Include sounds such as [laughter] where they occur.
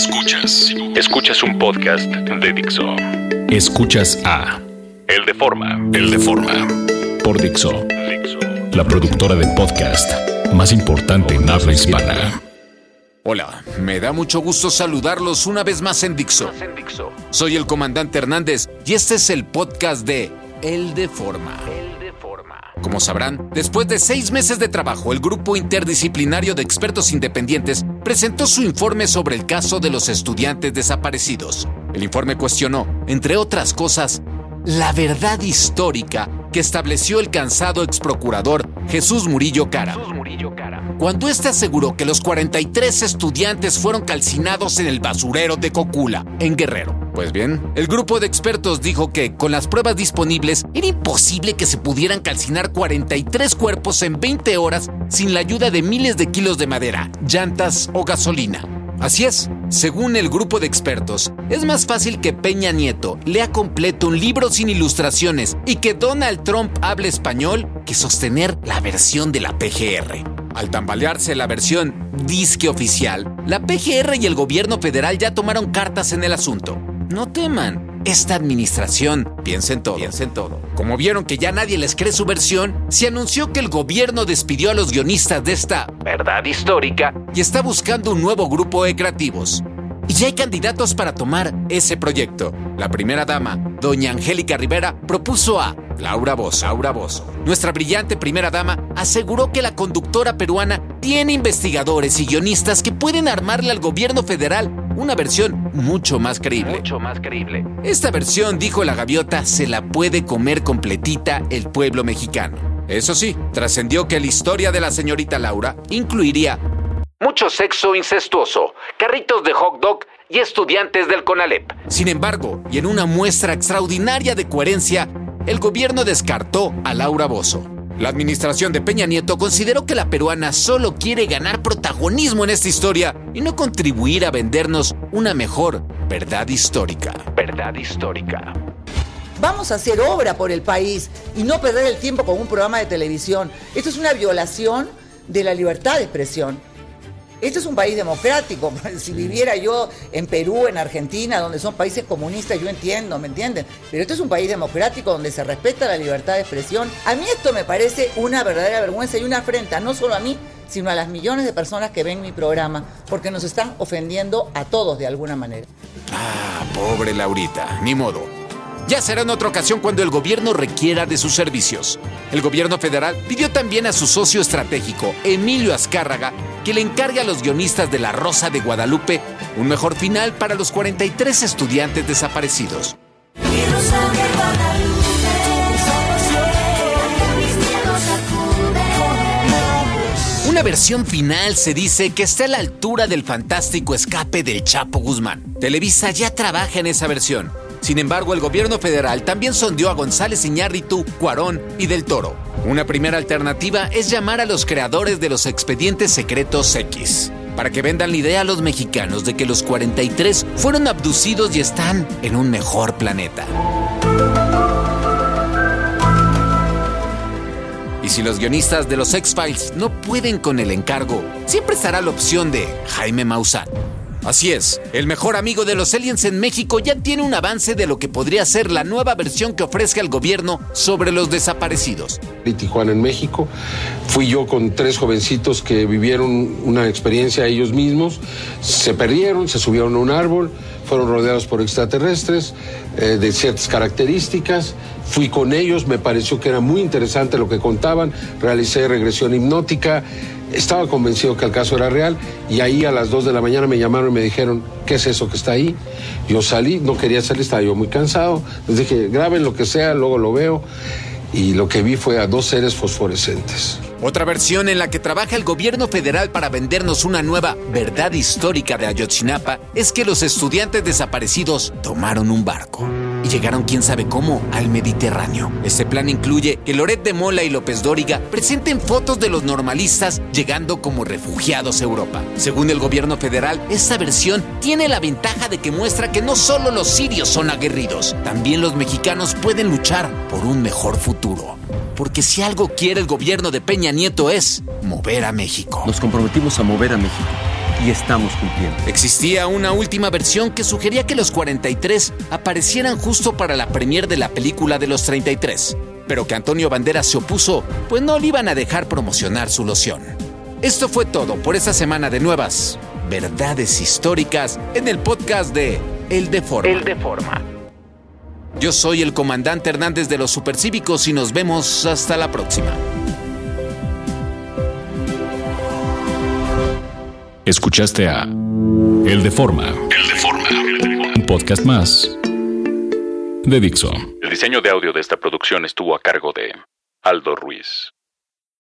Escuchas. Escuchas un podcast de Dixo. Escuchas a El de Forma. El de Forma. Por Dixo. La productora de podcast más importante en habla hispana. Hola, me da mucho gusto saludarlos una vez más en Dixo. Soy el comandante Hernández y este es el podcast de El de Forma. Como sabrán, después de seis meses de trabajo, el grupo interdisciplinario de expertos independientes presentó su informe sobre el caso de los estudiantes desaparecidos. El informe cuestionó, entre otras cosas, la verdad histórica que estableció el cansado exprocurador Jesús Murillo Cara. Cuando éste aseguró que los 43 estudiantes fueron calcinados en el basurero de Cocula, en Guerrero. Pues bien, el grupo de expertos dijo que con las pruebas disponibles era imposible que se pudieran calcinar 43 cuerpos en 20 horas sin la ayuda de miles de kilos de madera, llantas o gasolina. Así es, según el grupo de expertos, es más fácil que Peña Nieto lea completo un libro sin ilustraciones y que Donald Trump hable español que sostener la versión de la PGR. Al tambalearse la versión disque oficial, la PGR y el gobierno federal ya tomaron cartas en el asunto. No teman, esta administración piensa en todo. Piensa en todo. Como vieron que ya nadie les cree su versión, se anunció que el gobierno despidió a los guionistas de esta verdad histórica y está buscando un nuevo grupo de creativos. Y ya hay candidatos para tomar ese proyecto. La primera dama, doña Angélica Rivera, propuso a Laura Bozo. Laura Bozo. Nuestra brillante primera dama aseguró que la conductora peruana tiene investigadores y guionistas que pueden armarle al gobierno federal una versión mucho más creíble. Mucho más creíble. Esta versión, dijo la gaviota, se la puede comer completita el pueblo mexicano. Eso sí, trascendió que la historia de la señorita Laura incluiría mucho sexo incestuoso, carritos de hot dog y estudiantes del CONALEP. Sin embargo, y en una muestra extraordinaria de coherencia, el gobierno descartó a Laura Bozo. La administración de Peña Nieto consideró que la peruana solo quiere ganar protagonismo en esta historia y no contribuir a vendernos una mejor verdad histórica. Verdad histórica. Vamos a hacer obra por el país y no perder el tiempo con un programa de televisión. Esto es una violación de la libertad de expresión. Este es un país democrático. [laughs] Si viviera yo en Perú, en Argentina, donde son países comunistas, yo entiendo, ¿me entienden? Pero este es un país democrático donde se respeta la libertad de expresión. A mí esto me parece una verdadera vergüenza y una afrenta, no solo a mí, sino a las millones de personas que ven mi programa, porque nos están ofendiendo a todos de alguna manera. Ah, pobre Laurita, ni modo. Ya será en otra ocasión cuando el gobierno requiera de sus servicios. El gobierno federal pidió también a su socio estratégico, Emilio Azcárraga, que le encargue a los guionistas de La Rosa de Guadalupe un mejor final para los 43 estudiantes desaparecidos. Una versión final se dice que está a la altura del fantástico escape del Chapo Guzmán. Televisa ya trabaja en esa versión sin embargo, el gobierno federal también sondeó a González Iñárritu, Cuarón y Del Toro. Una primera alternativa es llamar a los creadores de los expedientes secretos X para que vendan la idea a los mexicanos de que los 43 fueron abducidos y están en un mejor planeta. Y si los guionistas de los X-Files no pueden con el encargo, siempre estará la opción de Jaime Maussan. Así es, el mejor amigo de los aliens en México ya tiene un avance de lo que podría ser la nueva versión que ofrezca el gobierno sobre los desaparecidos. En Tijuana, en México, fui yo con tres jovencitos que vivieron una experiencia ellos mismos, se perdieron, se subieron a un árbol, fueron rodeados por extraterrestres eh, de ciertas características. Fui con ellos, me pareció que era muy interesante lo que contaban, realicé regresión hipnótica estaba convencido que el caso era real y ahí a las 2 de la mañana me llamaron y me dijeron, ¿qué es eso que está ahí? Yo salí, no quería salir, estaba yo muy cansado. Les dije, graben lo que sea, luego lo veo. Y lo que vi fue a dos seres fosforescentes. Otra versión en la que trabaja el gobierno federal para vendernos una nueva verdad histórica de Ayotzinapa es que los estudiantes desaparecidos tomaron un barco y llegaron quién sabe cómo al Mediterráneo. Este plan incluye que Loret de Mola y López Dóriga presenten fotos de los normalistas llegando como refugiados a Europa. Según el gobierno federal, esta versión tiene la ventaja de que muestra que no solo los sirios son aguerridos, también los mexicanos pueden luchar por un mejor futuro. Porque si algo quiere el gobierno de Peña Nieto es mover a México. Nos comprometimos a mover a México y estamos cumpliendo. Existía una última versión que sugería que los 43 aparecieran justo para la premier de la película de los 33, pero que Antonio Banderas se opuso, pues no le iban a dejar promocionar su loción. Esto fue todo por esta semana de nuevas verdades históricas en el podcast de El Deforma. El Deforma. Yo soy el comandante Hernández de los Supercívicos y nos vemos hasta la próxima. Escuchaste a El Deforma. El Deforma. Un podcast más de Dixo. El diseño de audio de esta producción estuvo a cargo de Aldo Ruiz.